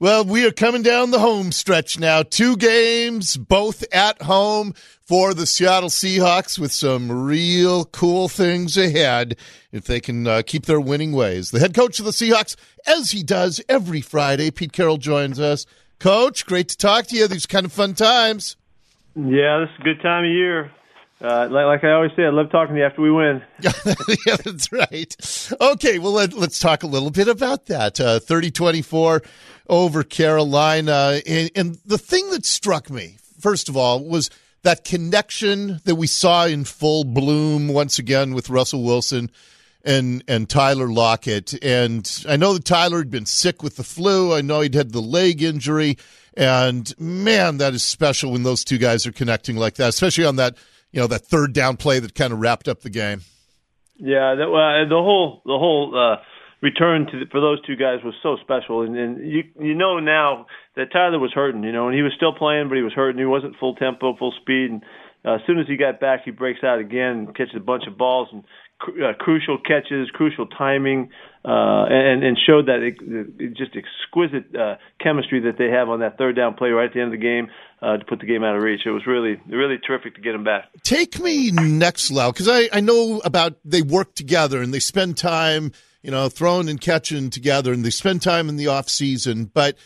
Well, we are coming down the home stretch now. Two games, both at home for the Seattle Seahawks with some real cool things ahead if they can uh, keep their winning ways. The head coach of the Seahawks, as he does every Friday, Pete Carroll joins us. Coach, great to talk to you. These kind of fun times. Yeah, this is a good time of year. Uh, like, like, I always say, I love talking to you after we win. yeah, that's right. Okay, well, let, us talk a little bit about that. Uh, 30 24 over Carolina. And, and the thing that struck me, first of all, was that connection that we saw in full bloom once again with Russell Wilson and and Tyler Lockett. And I know that Tyler had been sick with the flu. I know he'd had the leg injury. And man, that is special when those two guys are connecting like that, especially on that you know that third down play that kind of wrapped up the game. Yeah, that, the whole the whole uh, return to for those two guys was so special, and, and you you know now that Tyler was hurting, you know, and he was still playing, but he was hurting. He wasn't full tempo, full speed, and uh, as soon as he got back, he breaks out again, catches a bunch of balls and uh, crucial catches, crucial timing, uh, and, and showed that it, it just exquisite uh, chemistry that they have on that third down play right at the end of the game uh, to put the game out of reach. It was really, really terrific to get him back. Take me next level because I, I know about they work together and they spend time, you know, throwing and catching together, and they spend time in the off season. But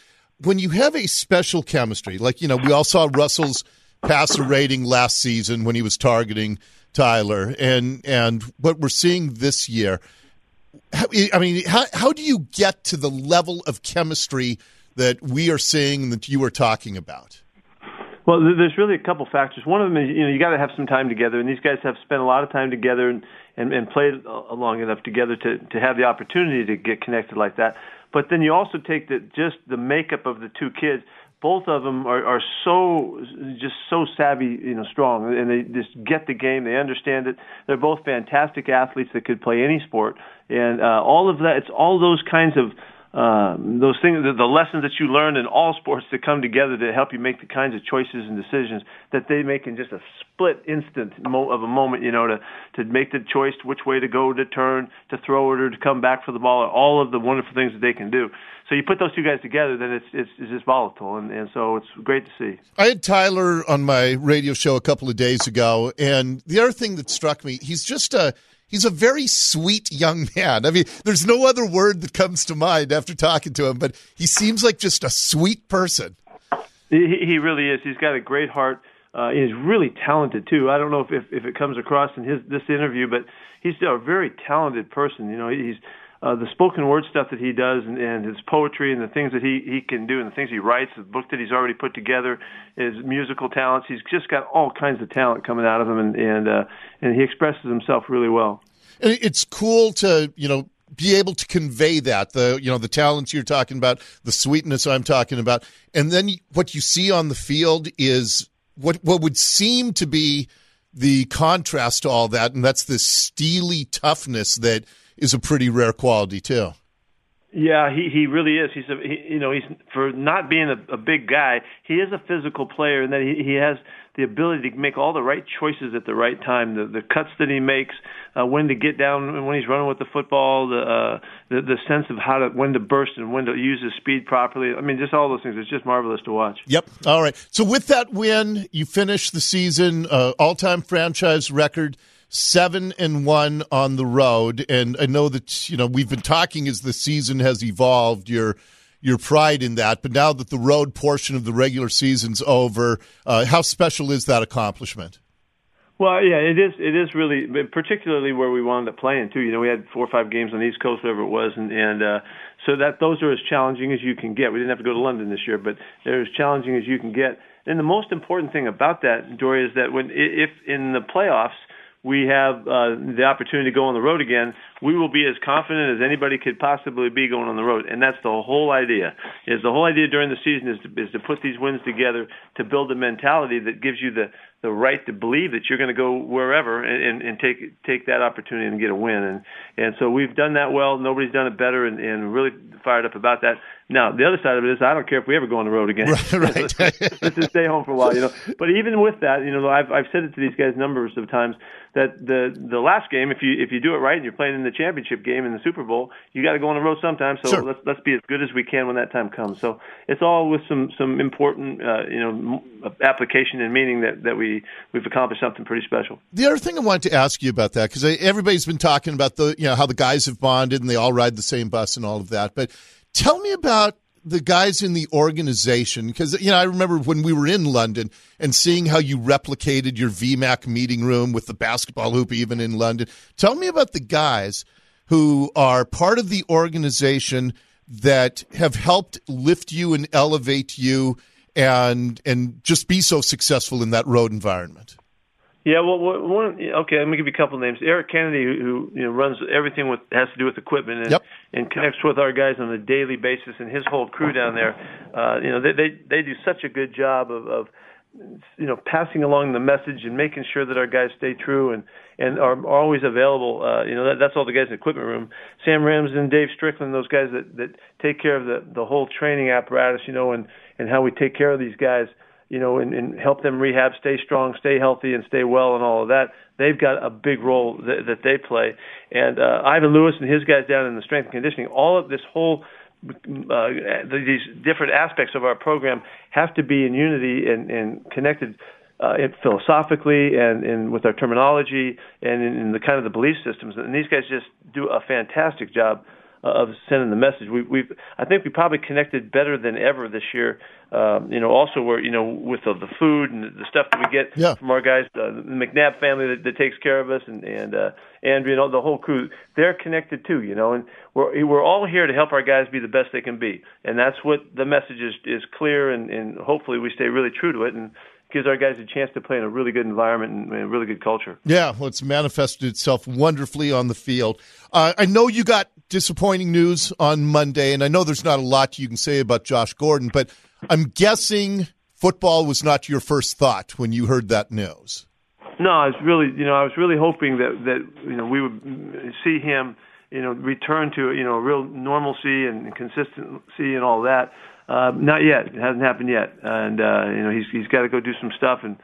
when you have a special chemistry, like you know, we all saw Russell's passer rating last season when he was targeting Tyler, and and what we're seeing this year. I mean, how how do you get to the level of chemistry that we are seeing that you are talking about? Well, there's really a couple factors. One of them is you know you got to have some time together, and these guys have spent a lot of time together and and, and played long enough together to to have the opportunity to get connected like that. But then you also take the just the makeup of the two kids both of them are, are so just so savvy, you know, strong, and they just get the game. They understand it. They're both fantastic athletes that could play any sport, and uh, all of that. It's all those kinds of um, those things, the, the lessons that you learn in all sports that come together to help you make the kinds of choices and decisions that they make in just a split instant mo- of a moment. You know, to to make the choice which way to go, to turn, to throw it, or to come back for the ball. All of the wonderful things that they can do. So you put those two guys together, then it's it's, it's just volatile, and, and so it's great to see. I had Tyler on my radio show a couple of days ago, and the other thing that struck me, he's just a He's a very sweet young man. I mean, there's no other word that comes to mind after talking to him, but he seems like just a sweet person. He, he really is. He's got a great heart. Uh, he's really talented too. I don't know if, if if it comes across in his this interview, but he's a very talented person. You know, he's uh, the spoken word stuff that he does and, and his poetry and the things that he, he can do and the things he writes, the book that he's already put together, his musical talents. He's just got all kinds of talent coming out of him, and and uh, and he expresses himself really well. And it's cool to you know be able to convey that the you know the talents you're talking about, the sweetness I'm talking about, and then what you see on the field is what what would seem to be the contrast to all that, and that's the steely toughness that is a pretty rare quality too. Yeah, he he really is. He's a he, you know he's for not being a, a big guy. He is a physical player, and that he he has the ability to make all the right choices at the right time. The the cuts that he makes, uh, when to get down when he's running with the football, the uh, the the sense of how to when to burst and when to use his speed properly. I mean, just all those things. It's just marvelous to watch. Yep. All right. So with that win, you finish the season uh, all time franchise record seven and one on the road. And I know that you know we've been talking as the season has evolved. Your your pride in that, but now that the road portion of the regular season's over, uh, how special is that accomplishment? Well, yeah, it is. It is really, particularly where we wound up playing too. You know, we had four or five games on the East Coast, whatever it was, and and uh, so that those are as challenging as you can get. We didn't have to go to London this year, but they're as challenging as you can get. And the most important thing about that, Dori, is that when if in the playoffs we have uh, the opportunity to go on the road again, we will be as confident as anybody could possibly be going on the road. And that's the whole idea. Is the whole idea during the season is to, is to put these wins together to build a mentality that gives you the the right to believe that you're going to go wherever and, and, and take take that opportunity and get a win. And and so we've done that well. Nobody's done it better, and, and really fired up about that. Now the other side of it is I don't care if we ever go on the road again. Right. right. let's, just stay home for a while, you know. But even with that, you know, I've I've said it to these guys numbers of times that the the last game, if you if you do it right and you're playing in the championship game in the Super Bowl, you got to go on the road sometime. So sure. let's let's be as good as we can when that time comes. So it's all with some some important uh, you know application and meaning that that we we've accomplished something pretty special. The other thing I wanted to ask you about that because everybody's been talking about the you know how the guys have bonded and they all ride the same bus and all of that, but tell me about the guys in the organization because you know I remember when we were in London and seeing how you replicated your VMAC meeting room with the basketball hoop even in London. Tell me about the guys who are part of the organization that have helped lift you and elevate you and and just be so successful in that road environment. Yeah, well, one okay. Let me give you a couple of names. Eric Kennedy, who, who you know runs everything with has to do with equipment and, yep. and connects with our guys on a daily basis, and his whole crew down there. Uh, you know, they they they do such a good job of, of you know passing along the message and making sure that our guys stay true and and are, are always available. Uh, you know, that, that's all the guys in the equipment room. Sam Ramsden, Dave Strickland, those guys that that take care of the the whole training apparatus. You know, and and how we take care of these guys you know, and, and help them rehab, stay strong, stay healthy, and stay well, and all of that. They've got a big role that, that they play. And uh, Ivan Lewis and his guys down in the strength and conditioning, all of this whole uh, these different aspects of our program have to be in unity and, and connected uh, philosophically and, and with our terminology and in, in the kind of the belief systems. And these guys just do a fantastic job of sending the message. We, we've, I think we probably connected better than ever this year. Um, you know, also where you know with the, the food and the stuff that we get yeah. from our guys, uh, the McNabb family that, that takes care of us, and and uh, Andrew, you know, the whole crew, they're connected too. You know, and we're we're all here to help our guys be the best they can be, and that's what the message is is clear, and and hopefully we stay really true to it, and gives our guys a chance to play in a really good environment and a really good culture. Yeah, well, it's manifested itself wonderfully on the field. Uh, I know you got disappointing news on Monday, and I know there's not a lot you can say about Josh Gordon, but I'm guessing football was not your first thought when you heard that news. No, I was really, you know, I was really hoping that that you know we would see him, you know, return to you know real normalcy and consistency and all that. Uh, not yet. It hasn't happened yet, and uh, you know he's he's got to go do some stuff and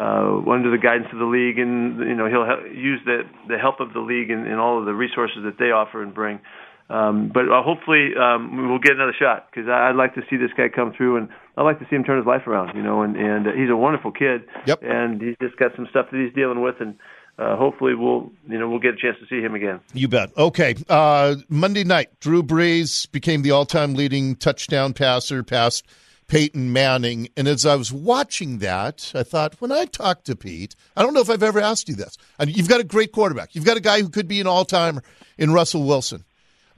uh, under the guidance of the league, and you know he'll ha- use the the help of the league and, and all of the resources that they offer and bring. Um, but uh, hopefully um, we'll get another shot because I'd like to see this guy come through, and I'd like to see him turn his life around. You know, and and uh, he's a wonderful kid. Yep. And he's just got some stuff that he's dealing with, and uh, hopefully we'll you know we'll get a chance to see him again. You bet. Okay, uh, Monday night, Drew Brees became the all-time leading touchdown passer past Peyton Manning. And as I was watching that, I thought, when I talk to Pete, I don't know if I've ever asked you this. And you've got a great quarterback. You've got a guy who could be an all-timer in Russell Wilson.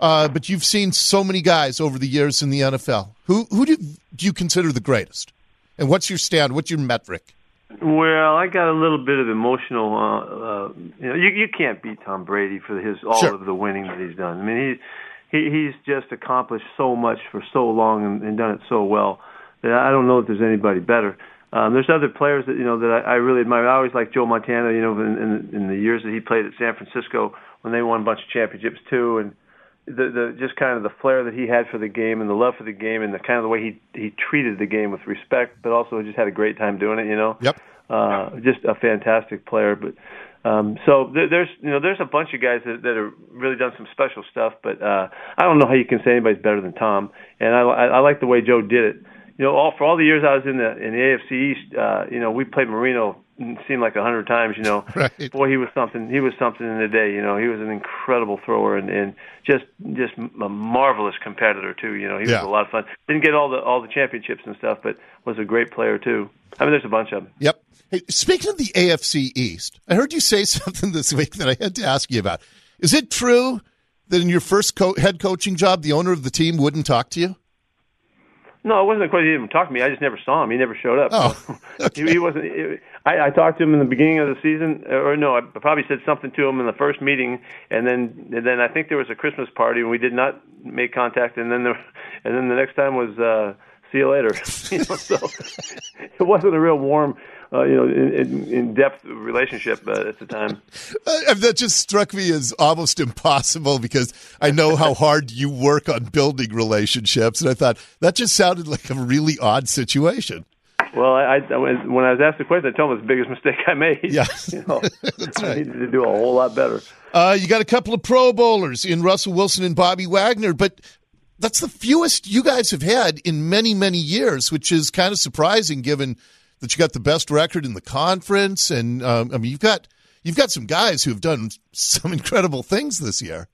Uh, but you've seen so many guys over the years in the NFL. Who who do, do you consider the greatest? And what's your stand? What's your metric? Well, I got a little bit of emotional. Uh, uh, you know, you you can't beat Tom Brady for his all Sure. of the winning that he's done. I mean, he he he's just accomplished so much for so long and, and done it so well I don't know if there's anybody better. Um, there's other players that you know that I, I really admire. I always like Joe Montana. You know, in, in, in the years that he played at San Francisco when they won a bunch of championships too, and the the just kind of the flair that he had for the game and the love for the game and the kind of the way he he treated the game with respect, but also just had a great time doing it. You know. Yep. Uh, just a fantastic player, but um, so there, there's you know there's a bunch of guys that, that have really done some special stuff, but uh, I don't know how you can say anybody's better than Tom, and I, I, I like the way Joe did it. You know, all for all the years I was in the in the AFC East, uh, you know, we played Marino seemed like a hundred times. You know, Right. boy, he was something. He was something in the day. You know, he was an incredible thrower and, and just just a marvelous competitor too. You know, he Yeah. was a lot of fun. Didn't get all the all the championships and stuff, but was a great player too. I mean, there's a bunch of them. Yep. Hey, speaking of the AFC East, I heard you say something this week that I had to ask you about. Is it true that in your first co- head coaching job, the owner of the team wouldn't talk to you? No, it wasn't quite he didn't talk to me. I just never saw him. He never showed up. Oh, okay. he, he wasn't. I, I talked to him in the beginning of the season, or no, I probably said something to him in the first meeting, and then and then I think there was a Christmas party, and we did not make contact. And then the and then the next time was uh, see you later. you know, so it wasn't a real warm, uh, you know, in, in depth relationship uh, at the time. Uh, that just struck me as almost impossible because I know how hard you work on building relationships, and I thought that just sounded like a really odd situation. Well, I, I when I was asked the question, I told him it's the biggest mistake I made. Yeah, you know, that's right. I needed to do a whole lot better. Uh, you got a couple of Pro Bowlers in Russell Wilson and Bobby Wagner, but that's the fewest you guys have had in many, many years, which is kind of surprising given that you got the best record in the conference. And um, I mean, you've got you've got some guys who have done some incredible things this year.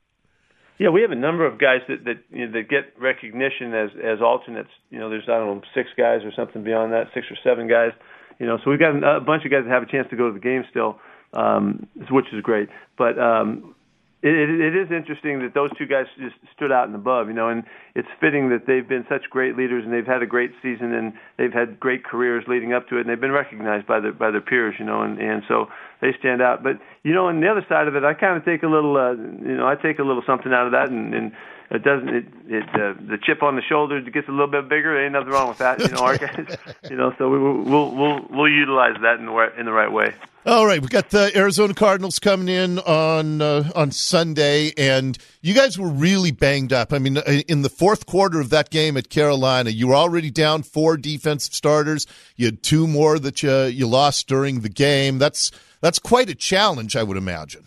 Yeah, we have a number of guys that that you know, that get recognition as as alternates. You know, there's I don't know six guys or something beyond that, six or seven guys. You know, so we've got a bunch of guys that have a chance to go to the game still, um, which is great. But um, it, it, is interesting that those two guys just stood out and above, you know, and it's fitting that they've been such great leaders and they've had a great season and they've had great careers leading up to it and they've been recognized by their by their peers, you know, and and so they stand out. But you know, on the other side of it, I kind of take a little, uh, you know, I take a little something out of that and. and it doesn't it, it uh, the chip on the shoulder gets a little bit bigger. There ain't nothing wrong with that, you know. Our guys, you know, so we, we'll we'll we'll utilize that in the in the right way. All right, we got the Arizona Cardinals coming in on uh, on Sunday, and you guys were really banged up. I mean, in the fourth quarter of that game at Carolina, you were already down four defensive starters. You had two more that you you lost during the game. That's that's quite a challenge, I would imagine.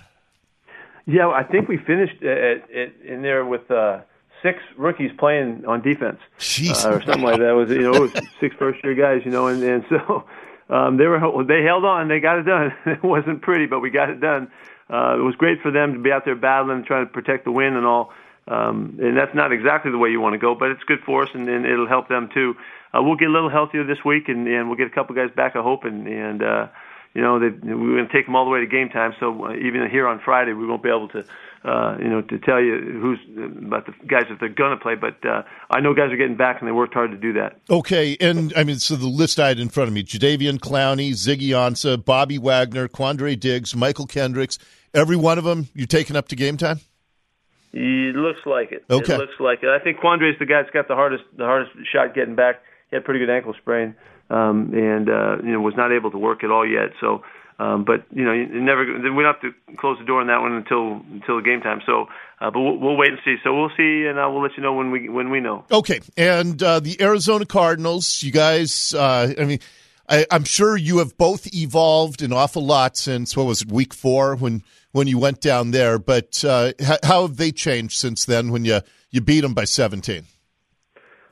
Yeah, I think we finished at, at, in there with uh, six rookies playing on defense, uh, or something like that. It was you know it was six first year guys, you know, and and so um, they were they held on, they got it done. it wasn't pretty, but we got it done. Uh, it was great for them to be out there battling, trying to protect the win and all. Um, and that's not exactly the way you want to go, but it's good for us, and, and it'll help them too. Uh, we'll get a little healthier this week, and, and we'll get a couple guys back. I hope, and and uh, you know, they, we're going to take them all the way to game time. So uh, even here on Friday, we won't be able to, uh, you know, to tell you who's about the guys if they're going to play. But uh, I know guys are getting back, and they worked hard to do that. Okay, and I mean, so the list I had in front of me: Jadeveon Clowney, Ziggy Ansah, Bobby Wagner, Quandre Diggs, Mychal Kendricks. Every one of them, you're taking up to game time. It looks like it. Okay. It looks like it. I think Quandre's the guy that's got the hardest the hardest shot getting back. He had a pretty good ankle sprain um, and uh, you know was not able to work at all yet. So, um, but you know, you never we don't have to close the door on that one until until game time. So, uh, but we'll, we'll wait and see. So we'll see, and uh, we'll let you know when we when we know. Okay, and uh, the Arizona Cardinals, you guys, uh, I mean. I, I'm sure you have both evolved an awful lot since what was it, week four when when you went down there. But uh, how have they changed since then? When you you beat them by 17?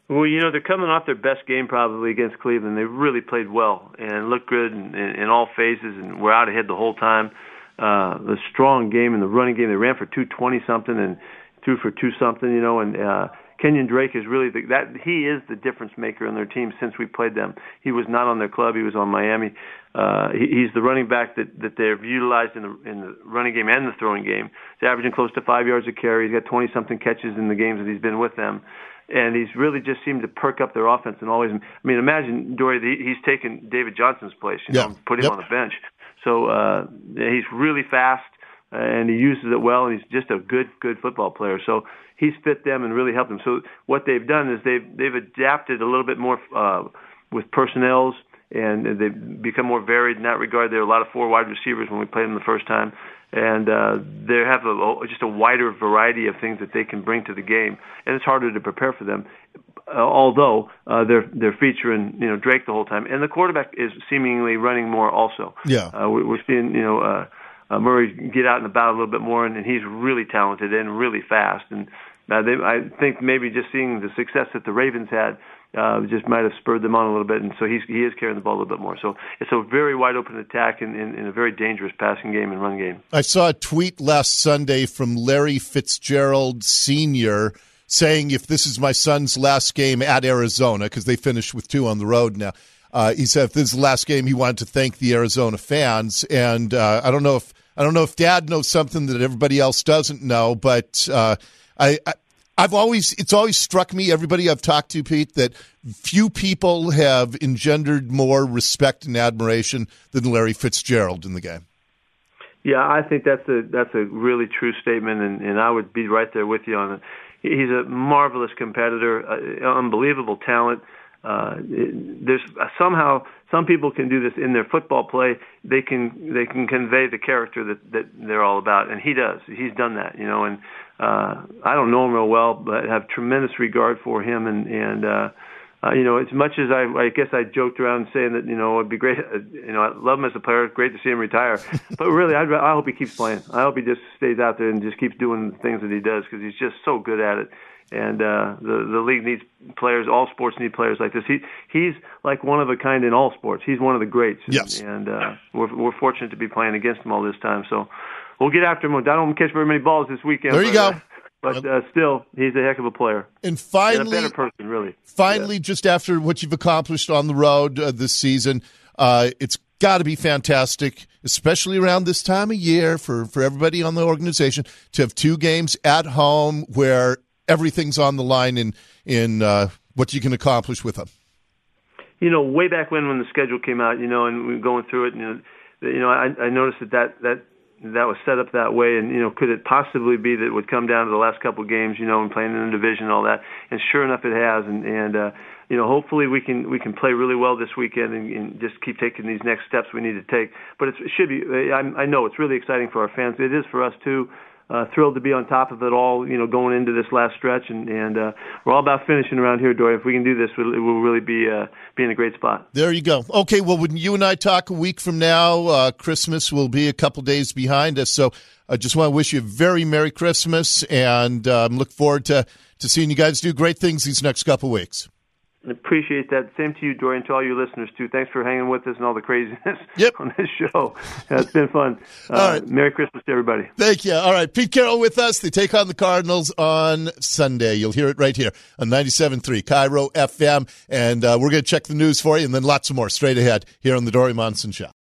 Well, you know, they're coming off their best game probably against Cleveland. They really played well and looked good in, in, in all phases and were out ahead the whole time. Uh, a strong game in the running game. They ran for 220 something and threw for two something, you know, and uh, Kenyan Drake is really the, that he is the difference maker in their team since we played them. He was not on their club; he was on Miami. Uh, he, he's the running back that that they've utilized in the in the running game and the throwing game. He's averaging close to five yards a carry. He's got 20 something catches in the games that he's been with them and he's really just seemed to perk up their offense and always. I mean, imagine Dori. He's taken David Johnson's place, you know, put him yep. on the bench. So uh, he's really fast and he uses it well, and he's just a good, good football player. So he's fit them and really helped them. So what they've done is they've they've adapted a little bit more uh, with personnels and they've become more varied in that regard. There are a lot of four wide receivers when we played them the first time, and uh, they have a, just a wider variety of things that they can bring to the game, and it's harder to prepare for them. Uh, although uh, they're they're featuring you know Drake the whole time, and the quarterback is seemingly running more also. Yeah, uh, we, we're seeing you know uh, uh, Murray get out and about a little bit more, and, and he's really talented and really fast. And uh, they, I think maybe just seeing the success that the Ravens had uh, just might have spurred them on a little bit, and so he's, he is carrying the ball a little bit more. So it's a very wide open attack and, in a very dangerous passing game and run game. I saw a tweet last Sunday from Larry Fitzgerald Sr. saying, if this is my son's last game at Arizona, because they finished with two on the road now, uh, he said if this is the last game, he wanted to thank the Arizona fans. And uh, I don't know if I don't know if Dad knows something that everybody else doesn't know, but uh, I, I I've always it's always struck me everybody I've talked to Pete that few people have engendered more respect and admiration than Larry Fitzgerald in the game. Yeah, I think that's a that's a really true statement, and, and I would be right there with you on it. He's a marvelous competitor, uh, unbelievable talent. Uh, it, there's somehow some people can do this in their football play. They can they can convey the character that that they're all about, and he does. He's done that, you know. And uh, I don't know him real well, but have tremendous regard for him, and and uh, uh, you know, as much as I, I guess I joked around saying that you know it'd be great, uh, you know, I love him as a player, great to see him retire, but really, I'd, I hope he keeps playing. I hope he just stays out there and just keeps doing the things that he does because he's just so good at it. And uh, the the league needs players. All sports need players like this. He he's like one of a kind in all sports. He's one of the greats. Yes. And, uh, we're we're fortunate to be playing against him all this time. So we'll get after him. I don't catch very many balls this weekend. There you but, go. Uh, but uh, still, he's a heck of a player. And finally, and a better person, really. Finally, yeah. just after what you've accomplished on the road uh, this season, uh, it's got to be fantastic, especially around this time of year for, for everybody on the organization to have two games at home where everything's on the line in in uh, what you can accomplish with them. You know, way back when when the schedule came out, you know, and we were going through it, you know, you know, I, I noticed that that that that was set up that way. And you know could it possibly be that it would come down to the last couple of games you know and playing in the division and all that? And sure enough it has. And and uh you know hopefully we can we can play really well this weekend and, and just keep taking these next steps we need to take. But it should be I, I know it's really exciting for our fans. It is for us too uh, thrilled to be on top of it all, you know, going into this last stretch, and and uh, we're all about finishing around here, Dori. If we can do this, we'll, we'll really be uh, be in a great spot. There you go. Okay, well, when you and I talk a week from now, uh, Christmas will be a couple days behind us. So I just want to wish you a very merry Christmas, and um, look forward to to seeing you guys do great things these next couple weeks. Appreciate that. Same to you, Dorian, to all your listeners too. Thanks for hanging with us and all the craziness yep. on this show. it's been fun. Uh, all right. Merry Christmas to everybody. Thank you. All right, Pete Carroll with us. They take on the Cardinals on Sunday. You'll hear it right here on 97.3 KIRO FM, and uh, we're going to check the news for you, and then lots more straight ahead here on the Dori Monson Show.